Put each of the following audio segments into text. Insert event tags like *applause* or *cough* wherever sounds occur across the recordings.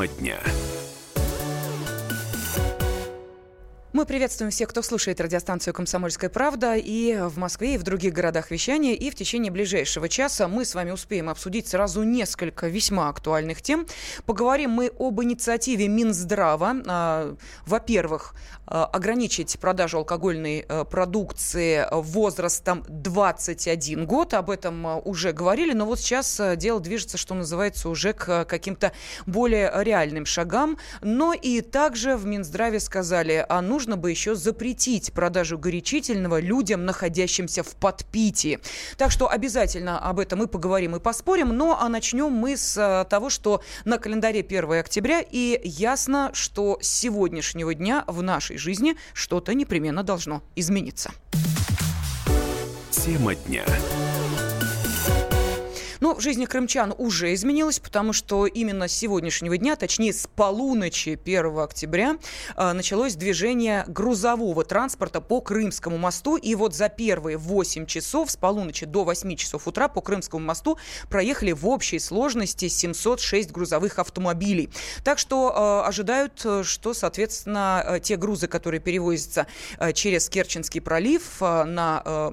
Тема дня. Мы приветствуем всех, кто слушает радиостанцию «Комсомольская правда» и в Москве, и в других городах вещания. И в течение ближайшего часа мы с вами успеем обсудить сразу несколько весьма актуальных тем. Поговорим мы об инициативе Минздрава. А, во-первых, а, ограничить продажу алкогольной а, продукции возрастом 21 год. Об этом уже говорили, но вот сейчас дело движется, что называется, уже к каким-то более реальным шагам. Но и также в Минздраве сказали, а нужно нужно бы еще запретить продажу горячительного людям, находящимся в подпитии. Так что обязательно об этом мы поговорим и поспорим. Ну а начнем мы с э, того, что на календаре 1 октября, и ясно, что с сегодняшнего дня в нашей жизни что-то непременно должно измениться. Тема дня. Но в жизни крымчан уже изменилось, потому что именно с сегодняшнего дня, точнее с полуночи 1 октября, э, началось движение грузового транспорта по Крымскому мосту. И вот за первые 8 часов, с полуночи до 8 часов утра по Крымскому мосту проехали в общей сложности 706 грузовых автомобилей. Так что э, ожидают, э, что, соответственно, те грузы, которые перевозятся через Керченский пролив на...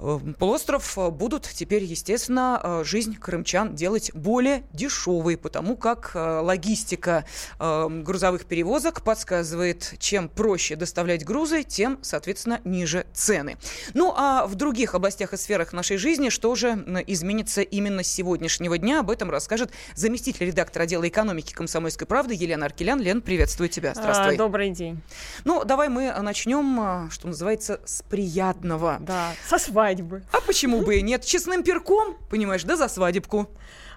Э, Э, полуостров э, будут теперь, естественно, э, жизнь крымчан делать более дешевой, потому как логистика грузовых перевозок подсказывает, чем проще доставлять грузы, тем, соответственно, ниже цены. Ну а в других областях и сферах нашей жизни что же изменится именно с сегодняшнего дня, об этом расскажет заместитель редактора отдела экономики «Комсомольской правды» Елена Аркелян. Лен, приветствую тебя. Здравствуй. А, добрый день. Ну, давай мы начнем, что называется, с приятного. Да, со свадьбы свадьбы. А почему бы и нет? Честным перком, понимаешь, да за свадебку.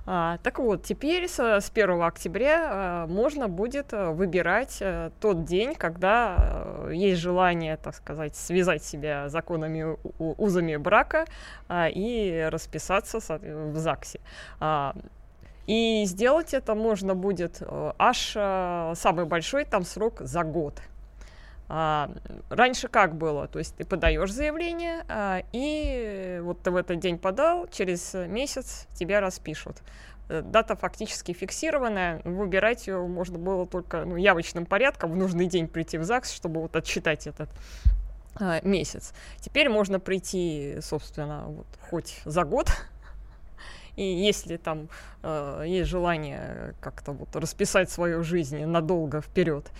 А, так вот, теперь с, с 1 октября а, можно будет а, выбирать а, тот день, когда а, есть желание, так сказать, связать себя законами, у, узами брака а, и расписаться в ЗАГСе. А, и сделать это можно будет аж самый большой там срок за год. А, раньше как было? То есть ты подаешь заявление, а, и вот ты в этот день подал, через месяц тебя распишут. Э, дата фактически фиксированная, выбирать ее можно было только ну, явочным порядком, в нужный день прийти в ЗАГС, чтобы вот отсчитать этот а, месяц. Теперь можно прийти, собственно, вот, хоть за год, *laughs* и если там э, есть желание как-то вот расписать свою жизнь надолго вперед,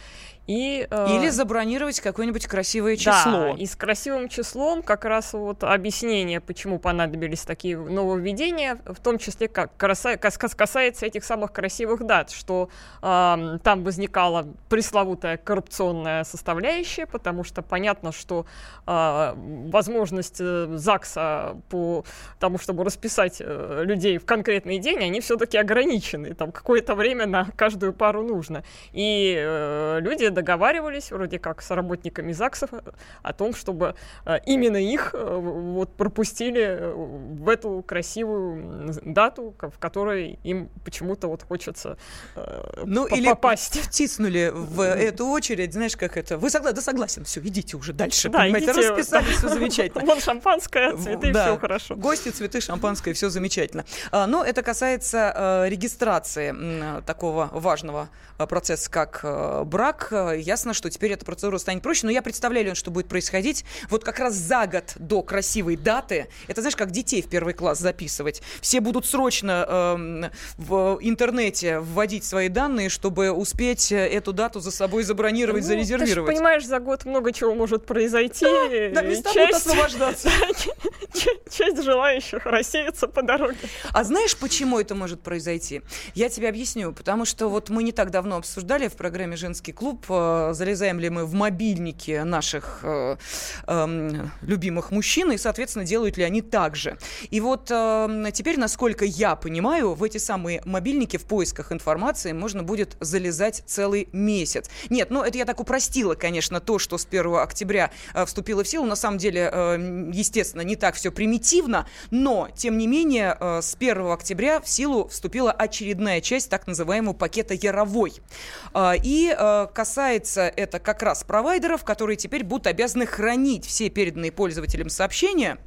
и, э, Или забронировать какое-нибудь красивое число. Да, и с красивым числом как раз вот объяснение, почему понадобились такие нововведения, в том числе как касается этих самых красивых дат, что э, там возникала пресловутая коррупционная составляющая, потому что понятно, что э, возможность ЗАГСа по тому, чтобы расписать э, людей в конкретный день, они все-таки ограничены. Там какое-то время на каждую пару нужно. И э, люди договаривались вроде как с работниками ЗАГСов о том, чтобы э, именно их э, вот пропустили э, в эту красивую дату, в которой им почему-то вот хочется ну, или попасть. втиснули в эту очередь, знаешь, как это, вы согласны? Да согласен, все, идите уже дальше, да, понимаете, идите, расписали, все замечательно. Вон шампанское, цветы, да. все хорошо. Гости, цветы, шампанское, все замечательно. А, но это касается регистрации такого важного процесса, как брак ясно, что теперь эта процедура станет проще. Но я представляю, что будет происходить вот как раз за год до красивой даты. Это, знаешь, как детей в первый класс записывать. Все будут срочно э, в интернете вводить свои данные, чтобы успеть эту дату за собой забронировать, ну, зарезервировать. Ты же понимаешь, за год много чего может произойти. Да, да места часть, будут освобождаться. *laughs* Часть желающих рассеется по дороге. А знаешь, почему это может произойти? Я тебе объясню. Потому что вот мы не так давно обсуждали в программе «Женский клуб» Э, залезаем ли мы в мобильники наших э, э, любимых мужчин, и, соответственно, делают ли они так же. И вот э, теперь, насколько я понимаю, в эти самые мобильники в поисках информации можно будет залезать целый месяц. Нет, ну это я так упростила, конечно, то, что с 1 октября э, вступило в силу. На самом деле, э, естественно, не так все примитивно, но, тем не менее, э, с 1 октября в силу вступила очередная часть так называемого пакета Яровой. А, и а, касается это как раз провайдеров, которые теперь будут обязаны хранить все переданные пользователям сообщения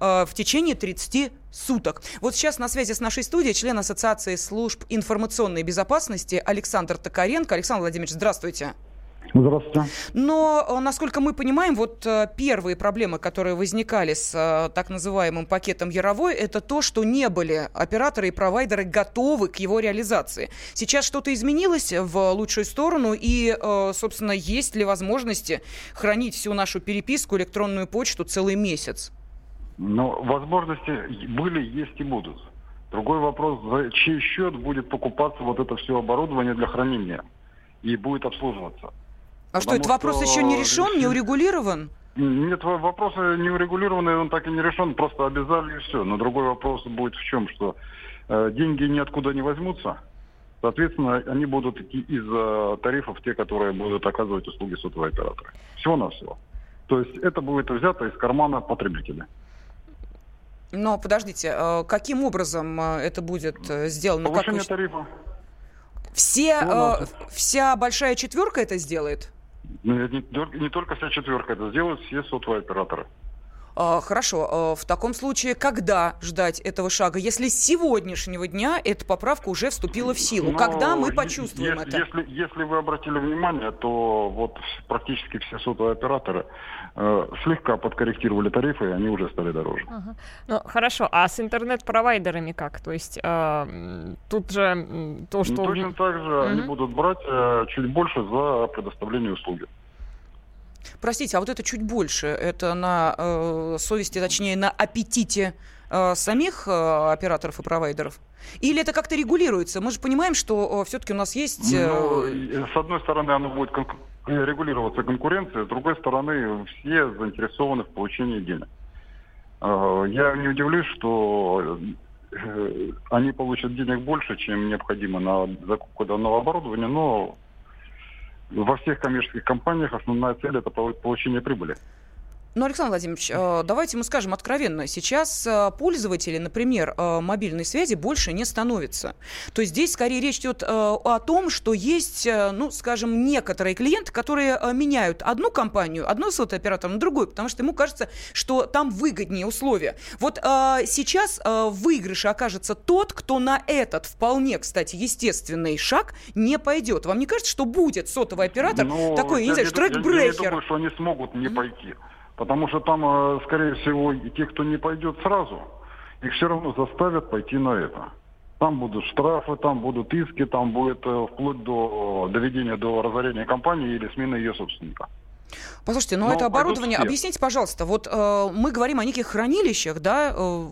а, в течение 30 суток. Вот сейчас на связи с нашей студией член Ассоциации служб информационной безопасности Александр Токаренко. Александр Владимирович, здравствуйте. Здравствуйте. Но, э, насколько мы понимаем, вот э, первые проблемы, которые возникали с э, так называемым пакетом Яровой, это то, что не были операторы и провайдеры готовы к его реализации. Сейчас что-то изменилось в лучшую сторону, и, собственно, есть ли возможности хранить всю нашу переписку, электронную почту целый месяц? Ну, возможности были, есть и будут. Другой вопрос, за чей счет будет покупаться вот это все оборудование для хранения и будет обслуживаться. А что, этот вопрос что... еще не решен, не урегулирован? Нет, вопрос не урегулированный, он так и не решен, просто обязали и все. Но другой вопрос будет в чем, что э, деньги ниоткуда не возьмутся, соответственно, они будут идти из э, тарифов, те, которые будут оказывать услуги сотового оператора. Всего-навсего. То есть это будет взято из кармана потребителя. Но подождите, э, каким образом э, это будет э, сделано? Повышение как вы... тарифа. Все, э, вся большая четверка это сделает? Ну, не, не только вся четверка это сделают, все сотовые операторы. А, хорошо, а, в таком случае, когда ждать этого шага? Если с сегодняшнего дня эта поправка уже вступила в силу, Но когда мы почувствуем если, это? Если, если вы обратили внимание, то вот практически все сотовые операторы слегка подкорректировали тарифы, и они уже стали дороже. Ага. Ну, хорошо, а с интернет-провайдерами как? То есть э, тут же то, что... Ну, точно так же угу. они будут брать э, чуть больше за предоставление услуги. Простите, а вот это чуть больше, это на э, совести, точнее, на аппетите э, самих э, операторов и провайдеров? Или это как-то регулируется? Мы же понимаем, что э, все-таки у нас есть... Э... Ну, с одной стороны, оно будет регулироваться конкуренция, с другой стороны, все заинтересованы в получении денег. Э, я не удивлюсь, что э, они получат денег больше, чем необходимо на закупку данного оборудования, но во всех коммерческих компаниях основная цель это получение прибыли. Ну, Александр Владимирович, э, давайте мы скажем откровенно. Сейчас э, пользователи, например, э, мобильной связи больше не становятся. То есть здесь скорее речь идет о том, что есть, ну, скажем, некоторые клиенты, которые меняют одну компанию, одну сотовый оператор на другую, потому что ему кажется, что там выгоднее условия. Вот сейчас в выигрыше окажется тот, кто на этот вполне, кстати, естественный шаг не пойдет. Вам не кажется, что будет сотовый оператор ну, такой, я не знаю, штрек-брехер? Я, я думаю, что они смогут не пойти. Потому что там, э, скорее всего, те, кто не пойдет сразу, их все равно заставят пойти на это. Там будут штрафы, там будут иски, там будет э, вплоть до доведения до разорения компании или смены ее собственника. Послушайте, но, но это оборудование. Объясните, пожалуйста, вот э, мы говорим о неких хранилищах, да, э,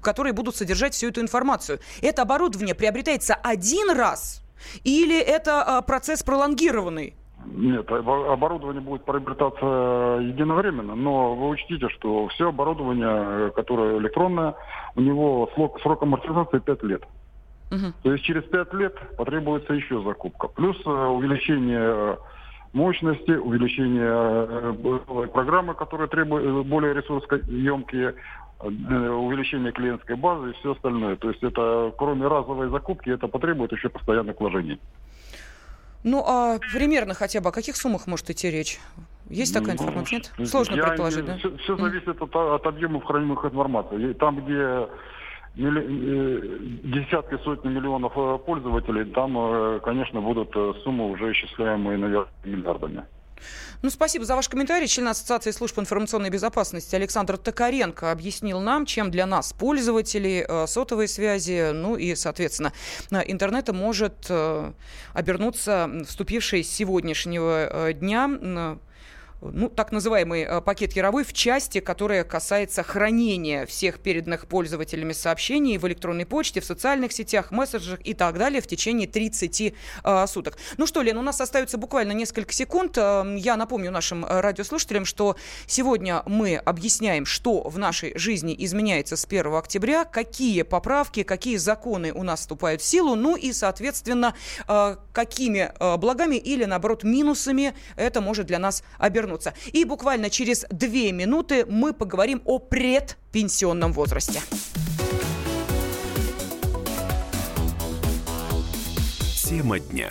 которые будут содержать всю эту информацию. Это оборудование приобретается один раз или это э, процесс пролонгированный? Нет, оборудование будет приобретаться единовременно, но вы учтите, что все оборудование, которое электронное, у него срок, срок амортизации 5 лет. Угу. То есть через 5 лет потребуется еще закупка. Плюс э, увеличение мощности, увеличение э, программы, которые требуют э, более ресурсоемкие, увеличение клиентской базы и все остальное. То есть это, кроме разовой закупки, это потребует еще постоянных вложений. Ну, а примерно хотя бы о каких суммах может идти речь? Есть такая ну, информация? Нет? Сложно я, предположить, да? Все, все зависит от, от объемов хранимых информации. Там, где милли, э, десятки, сотни миллионов э, пользователей, там, э, конечно, будут суммы уже исчисляемые, наверное, миллиардами. Ну, спасибо за ваш комментарий. Член Ассоциации служб информационной безопасности Александр Токаренко объяснил нам, чем для нас, пользователей э, сотовой связи, ну и, соответственно, интернета может э, обернуться вступивший с сегодняшнего э, дня ну, так называемый э, пакет Яровой в части, которая касается хранения всех переданных пользователями сообщений в электронной почте, в социальных сетях, мессенджерах и так далее в течение 30 э, суток. Ну что, Лен, у нас остается буквально несколько секунд. Э, я напомню нашим э, радиослушателям, что сегодня мы объясняем, что в нашей жизни изменяется с 1 октября, какие поправки, какие законы у нас вступают в силу, ну и, соответственно, э, какими э, благами или, наоборот, минусами это может для нас обернуться вернутся. И буквально через две минуты мы поговорим о предпенсионном возрасте. Тема дня.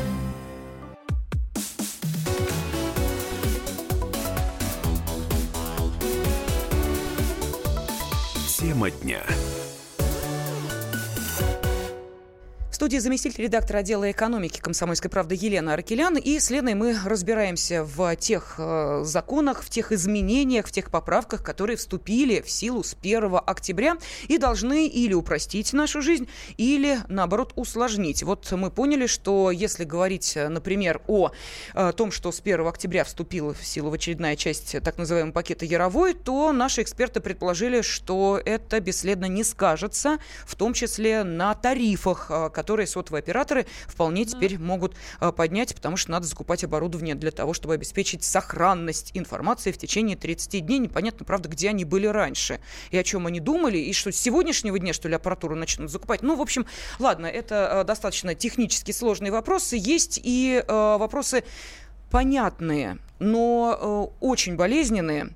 Дня. Студии заместитель редактора отдела экономики «Комсомольской правды» Елена Аркелян. И с Леной мы разбираемся в тех э, законах, в тех изменениях, в тех поправках, которые вступили в силу с 1 октября и должны или упростить нашу жизнь, или, наоборот, усложнить. Вот мы поняли, что если говорить, например, о, о э, том, что с 1 октября вступила в силу в очередная часть так называемого пакета Яровой, то наши эксперты предположили, что это бесследно не скажется, в том числе на тарифах, э, которые которые сотовые операторы вполне теперь могут а, поднять, потому что надо закупать оборудование для того, чтобы обеспечить сохранность информации в течение 30 дней. Непонятно, правда, где они были раньше и о чем они думали, и что с сегодняшнего дня, что ли, аппаратуру начнут закупать. Ну, в общем, ладно, это а, достаточно технически сложные вопросы. Есть и э, вопросы понятные, но э, очень болезненные.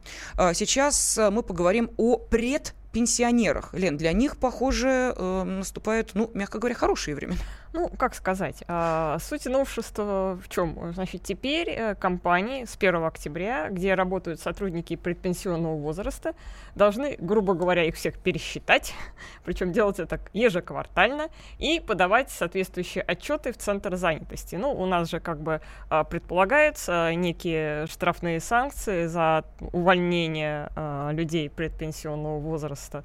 Сейчас мы поговорим о пред пенсионерах. Лен, для них, похоже, э, наступают, ну, мягко говоря, хорошие времена. Ну, как сказать, а, суть новшества в чем? Значит, теперь э, компании с 1 октября, где работают сотрудники предпенсионного возраста, должны, грубо говоря, их всех пересчитать, *laughs* причем делать это ежеквартально, и подавать соответствующие отчеты в Центр занятости. Ну, у нас же как бы а, предполагаются некие штрафные санкции за увольнение а, людей предпенсионного возраста.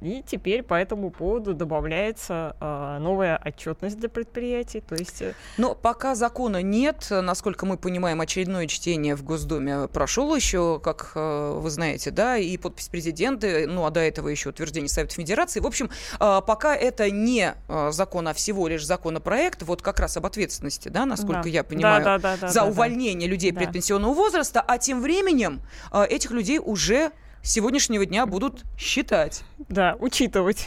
И теперь по этому поводу добавляется новая отчетность для предприятий. То есть... Э, Но пока закона нет, насколько мы понимаем, очередное чтение в Госдуме прошел еще, как э, вы знаете, да, и подпись президента, ну а до этого еще утверждение Совета Федерации. В общем, э, пока это не закон, а всего лишь законопроект, вот как раз об ответственности, да, насколько да. я понимаю, да, да, да, за да, увольнение да. людей да. предпенсионного возраста, а тем временем этих людей уже с сегодняшнего дня будут считать. Да, учитывать.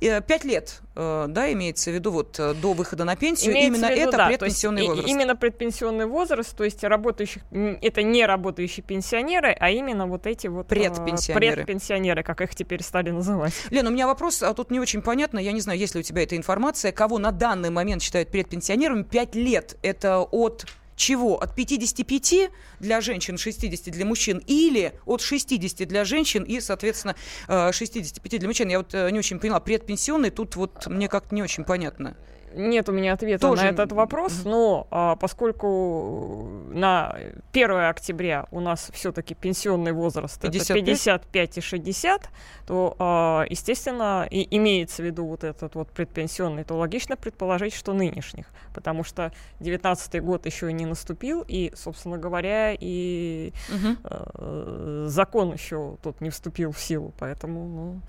Э, пять лет, э, да, имеется в виду вот э, до выхода на пенсию. Имеется именно виду, это да, предпенсионный есть, возраст. Именно предпенсионный возраст, то есть работающих, это не работающие пенсионеры, а именно вот эти вот предпенсионеры, предпенсионеры как их теперь стали называть. Лена, у меня вопрос, а тут не очень понятно, я не знаю, есть ли у тебя эта информация, кого на данный момент считают предпенсионерами. Пять лет это от чего? От 55 для женщин, 60 для мужчин или от 60 для женщин и, соответственно, 65 э, для мужчин? Я вот э, не очень поняла. Предпенсионный тут вот мне как-то не очень понятно. Нет у меня ответа Тоже... на этот вопрос, но а, поскольку на 1 октября у нас все-таки пенсионный возраст 55? это 55 и 60, то, а, естественно, и имеется в виду вот этот вот предпенсионный, то логично предположить, что нынешних, потому что 19 год еще не наступил, и, собственно говоря, и угу. а, закон еще тут не вступил в силу, поэтому, ну...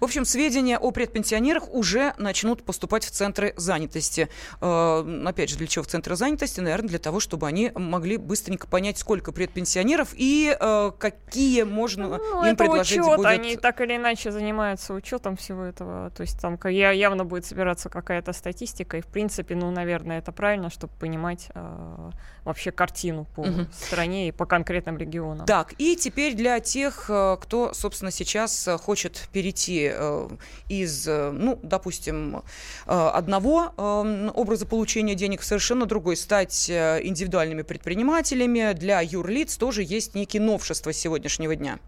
В общем, сведения о предпенсионерах уже начнут поступать в центры занятости. Э, опять же, для чего в центры занятости? Наверное, для того, чтобы они могли быстренько понять, сколько предпенсионеров и э, какие можно ну, им это предложить учет, будет... Они так или иначе занимаются учетом всего этого. То есть там явно будет собираться какая-то статистика. И, в принципе, ну, наверное, это правильно, чтобы понимать э, вообще картину по угу. стране и по конкретным регионам. Так, и теперь для тех, э, кто, собственно, сейчас э, хочет перейти э, из, ну, допустим, одного образа получения денег в совершенно другой, стать индивидуальными предпринимателями. Для юрлиц тоже есть некие новшества сегодняшнего дня.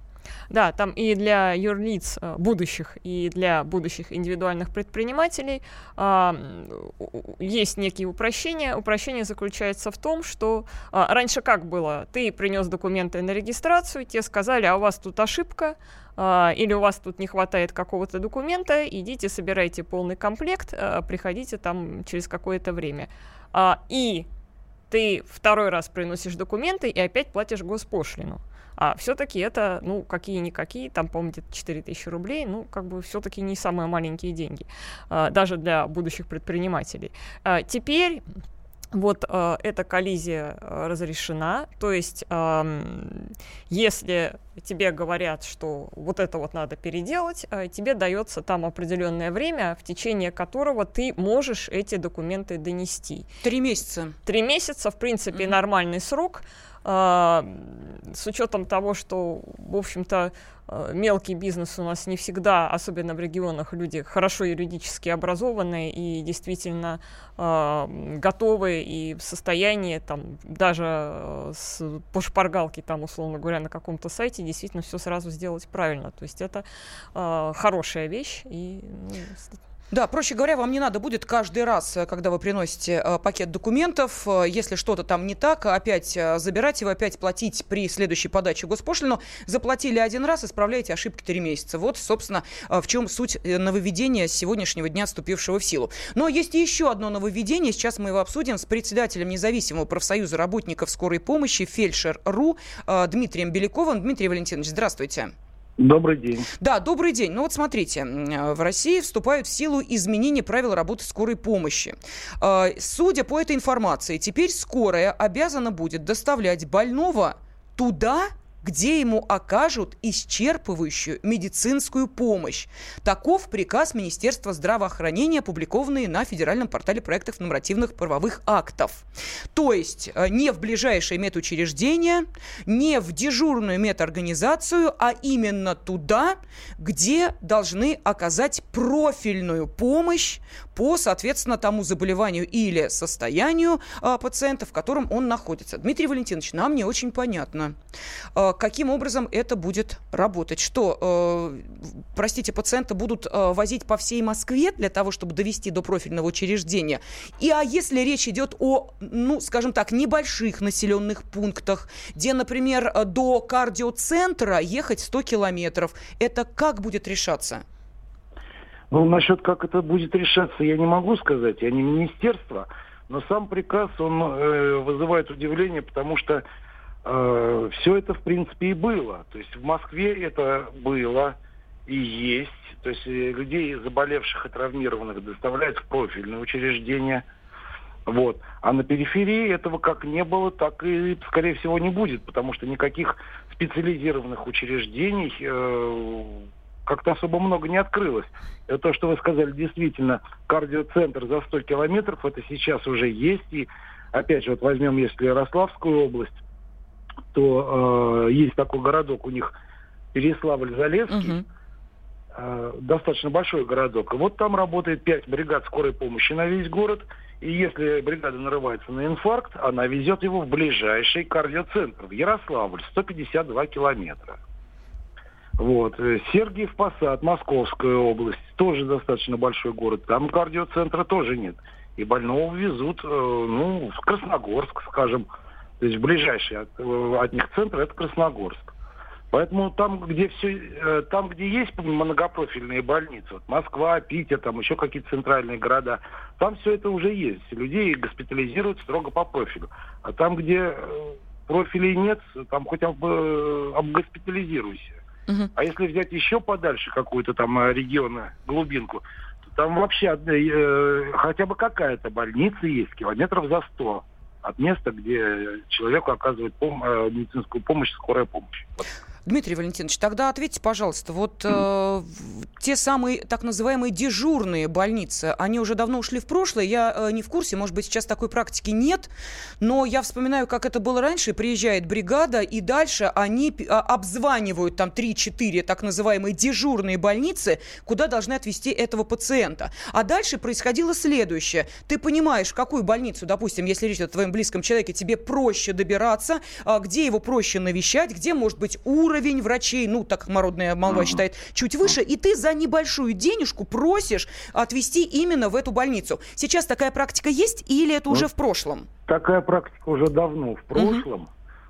Да, там и для юрлиц будущих, и для будущих индивидуальных предпринимателей э, есть некие упрощения. Упрощение заключается в том, что э, раньше как было? Ты принес документы на регистрацию, тебе сказали, а у вас тут ошибка, а, или у вас тут не хватает какого-то документа, идите, собирайте полный комплект, а, приходите там через какое-то время. А, и ты второй раз приносишь документы и опять платишь госпошлину. А все-таки это, ну, какие-никакие, там, по-моему, где-то 4 тысячи рублей, ну, как бы все-таки не самые маленькие деньги, а, даже для будущих предпринимателей. А, теперь вот э, эта коллизия э, разрешена, то есть э, если тебе говорят, что вот это вот надо переделать, э, тебе дается там определенное время, в течение которого ты можешь эти документы донести. Три месяца. Три месяца, в принципе, mm-hmm. нормальный срок. А, с учетом того, что, в общем-то, а, мелкий бизнес у нас не всегда, особенно в регионах, люди хорошо юридически образованные и действительно э, готовы и в состоянии там даже с, по шпаргалке там условно говоря на каком-то сайте действительно все сразу сделать правильно. То есть это хорошая вещь и ну, да, проще говоря, вам не надо будет каждый раз, э, когда вы приносите э, пакет документов, э, если что-то там не так, опять забирать его, опять платить при следующей подаче госпошлину. Заплатили один раз, исправляете ошибки три месяца. Вот, собственно, в чем суть нововведения сегодняшнего дня, вступившего в силу. Но есть еще одно нововведение. Сейчас мы его обсудим с председателем независимого профсоюза работников скорой помощи Фельдшер.ру Дмитрием Беляковым. Дмитрий Валентинович, здравствуйте. Добрый день. Да, добрый день. Ну вот смотрите, в России вступают в силу изменения правил работы скорой помощи. А, судя по этой информации, теперь скорая обязана будет доставлять больного туда, где ему окажут исчерпывающую медицинскую помощь. Таков приказ Министерства здравоохранения, опубликованный на федеральном портале проектов нормативных правовых актов. То есть э, не в ближайшее медучреждение, не в дежурную медорганизацию, а именно туда, где должны оказать профильную помощь по, соответственно, тому заболеванию или состоянию а, пациента, в котором он находится. Дмитрий Валентинович, нам не очень понятно, а, каким образом это будет работать. Что, а, простите, пациента будут а, возить по всей Москве для того, чтобы довести до профильного учреждения? И а если речь идет о, ну, скажем так, небольших населенных пунктах, где, например, до кардиоцентра ехать 100 километров, это как будет решаться? Ну, насчет как это будет решаться, я не могу сказать. Я не министерство. Но сам приказ, он э, вызывает удивление, потому что э, все это, в принципе, и было. То есть в Москве это было и есть. То есть э, людей, заболевших и травмированных, доставляют в профильные учреждения. Вот. А на периферии этого как не было, так и, скорее всего, не будет, потому что никаких специализированных учреждений э, как-то особо много не открылось. Это то, что вы сказали, действительно, кардиоцентр за 100 километров, это сейчас уже есть. И опять же, вот возьмем, если Ярославскую область, то э, есть такой городок у них Переславль-Залесский, угу. э, достаточно большой городок. И вот там работает 5 бригад скорой помощи на весь город. И если бригада нарывается на инфаркт, она везет его в ближайший кардиоцентр, в Ярославль, 152 километра. Вот. Э, Сергиев Посад, Московская область, тоже достаточно большой город. Там кардиоцентра тоже нет. И больного везут, э, ну, в Красногорск, скажем. То есть ближайший от, э, от них центр это Красногорск. Поэтому там, где все, там, где есть многопрофильные больницы, вот Москва, Питер, там еще какие-то центральные города, там все это уже есть. Людей госпитализируют строго по профилю. А там, где профилей нет, там хотя бы обгоспитализируйся. А если взять еще подальше какую-то там э, регион, глубинку, то там вообще э, хотя бы какая-то больница есть, километров за сто от места, где человеку оказывает пом- э, медицинскую помощь, скорая помощь. Дмитрий Валентинович, тогда ответьте, пожалуйста, вот э, те самые так называемые дежурные больницы, они уже давно ушли в прошлое, я э, не в курсе, может быть, сейчас такой практики нет, но я вспоминаю, как это было раньше, приезжает бригада, и дальше они э, обзванивают там 3-4 так называемые дежурные больницы, куда должны отвезти этого пациента. А дальше происходило следующее. Ты понимаешь, в какую больницу, допустим, если речь о твоем близком человеке, тебе проще добираться, э, где его проще навещать, где может быть уровень, уровень врачей, ну, так народная молва считает, чуть выше, и ты за небольшую денежку просишь отвезти именно в эту больницу. Сейчас такая практика есть или это уже в прошлом? Такая практика уже давно в прошлом. Угу.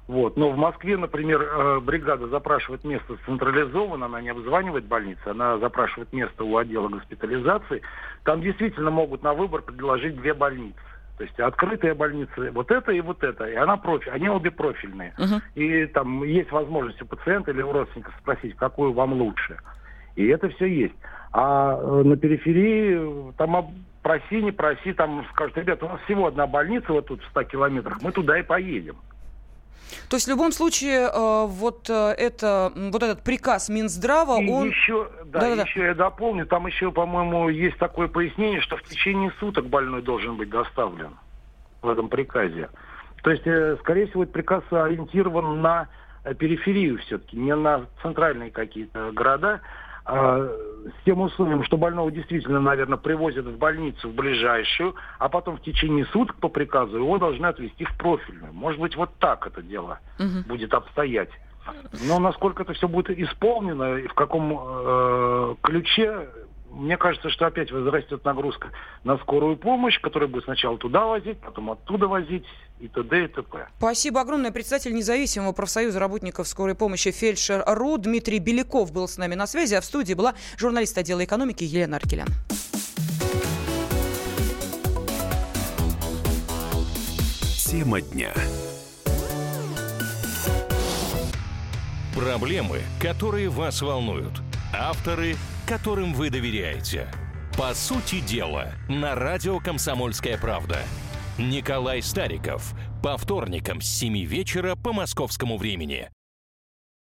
Вот. Но в Москве, например, э, бригада запрашивает место централизованно, она не обзванивает больницы, она запрашивает место у отдела госпитализации. Там действительно могут на выбор предложить две больницы. То есть открытая больница, вот это и вот это, и она профиль, они обе профильные. Uh-huh. И там есть возможность у пациента или у родственника спросить, какую вам лучше. И это все есть. А э, на периферии там проси, не проси, там скажут, ребята, у нас всего одна больница вот тут в 100 километрах, мы туда и поедем. То есть в любом случае э, вот, э, это, вот этот приказ Минздрава, и он... Еще, да, да, еще да. я дополню, там еще, по-моему, есть такое пояснение, что в течение суток больной должен быть доставлен в этом приказе. То есть, э, скорее всего, этот приказ ориентирован на периферию все-таки, не на центральные какие-то города, с тем условием, что больного действительно, наверное, привозят в больницу в ближайшую, а потом в течение суток по приказу его должны отвезти в профильную. Может быть, вот так это дело угу. будет обстоять. Но насколько это все будет исполнено и в каком э, ключе, мне кажется, что опять возрастет нагрузка на скорую помощь, которая будет сначала туда возить, потом оттуда возить и т.д. и т.п. Спасибо огромное. Председатель независимого профсоюза работников скорой помощи фельдшер РУ Дмитрий Беляков был с нами на связи, а в студии была журналист отдела экономики Елена Аркелян. Тема дня. Проблемы, которые вас волнуют. Авторы – которым вы доверяете. По сути дела, на радио «Комсомольская правда». Николай Стариков. По вторникам с 7 вечера по московскому времени.